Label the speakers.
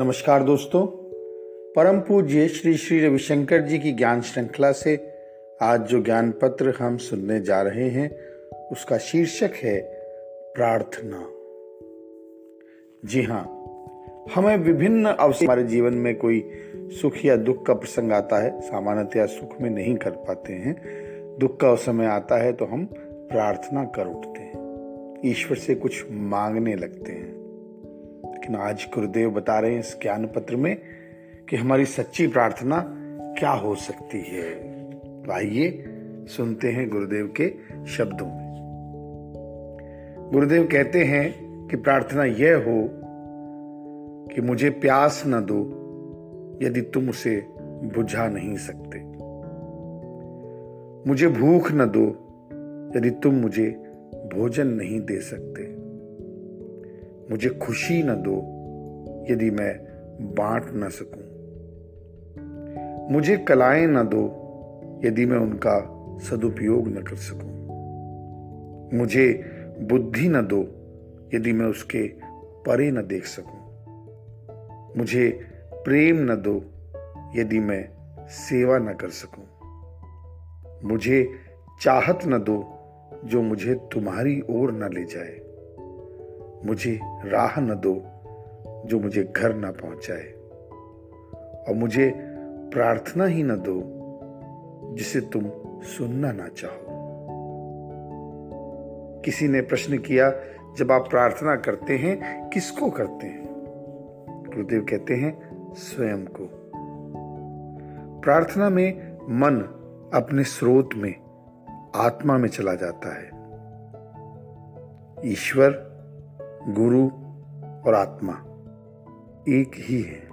Speaker 1: नमस्कार दोस्तों। परम पूज्य श्री श्री रविशंकर जी की ज्ञान श्रृंखला से आज जो ज्ञान पत्र हम सुनने जा रहे हैं, उसका शीर्षक है प्रार्थना। जी हाँ हमें विभिन्न अवसर हमारे जीवन में कोई सुख या दुख का प्रसंग आता है, सामान्यतया सुख में नहीं कर पाते हैं। दुख का समय आता है तो हम प्रार्थना कर उठते हैं। ईश्वर से कुछ मांगने लगते हैं। लेकिन आज गुरुदेव बता रहे हैं इस ज्ञान पत्र में कि हमारी सच्ची प्रार्थना क्या हो सकती है। तो आइए सुनते हैं गुरुदेव के शब्दों में। गुरुदेव कहते हैं कि प्रार्थना यह हो कि मुझे प्यास न दो, यदि तुम उसे बुझा नहीं सकते। मुझे भूख न दो, यदि तुम मुझे भोजन नहीं दे सकते। मुझे खुशी न दो यदि मैं बांट न सकूँ। मुझे कलाएँ न दो यदि मैं उनका सदुपयोग न कर सकूँ। मुझे बुद्धि न दो यदि मैं उसके परे न देख सकूँ। मुझे प्रेम न दो यदि मैं सेवा न कर सकूँ। मुझे चाहत न दो जो मुझे तुम्हारी ओर न ले जाए। मुझे राह न दो जो मुझे घर न पहुँचाए। और मुझे प्रार्थना ही न दो जिसे तुम सुनना ना चाहो। किसी ने प्रश्न किया, जब आप प्रार्थना करते हैं, किसको करते हैं? गुरुदेव कहते हैं, स्वयं को। प्रार्थना में मन अपने स्रोत में, आत्मा में चला जाता है। ईश्वर गुरु और आत्मा एक ही है।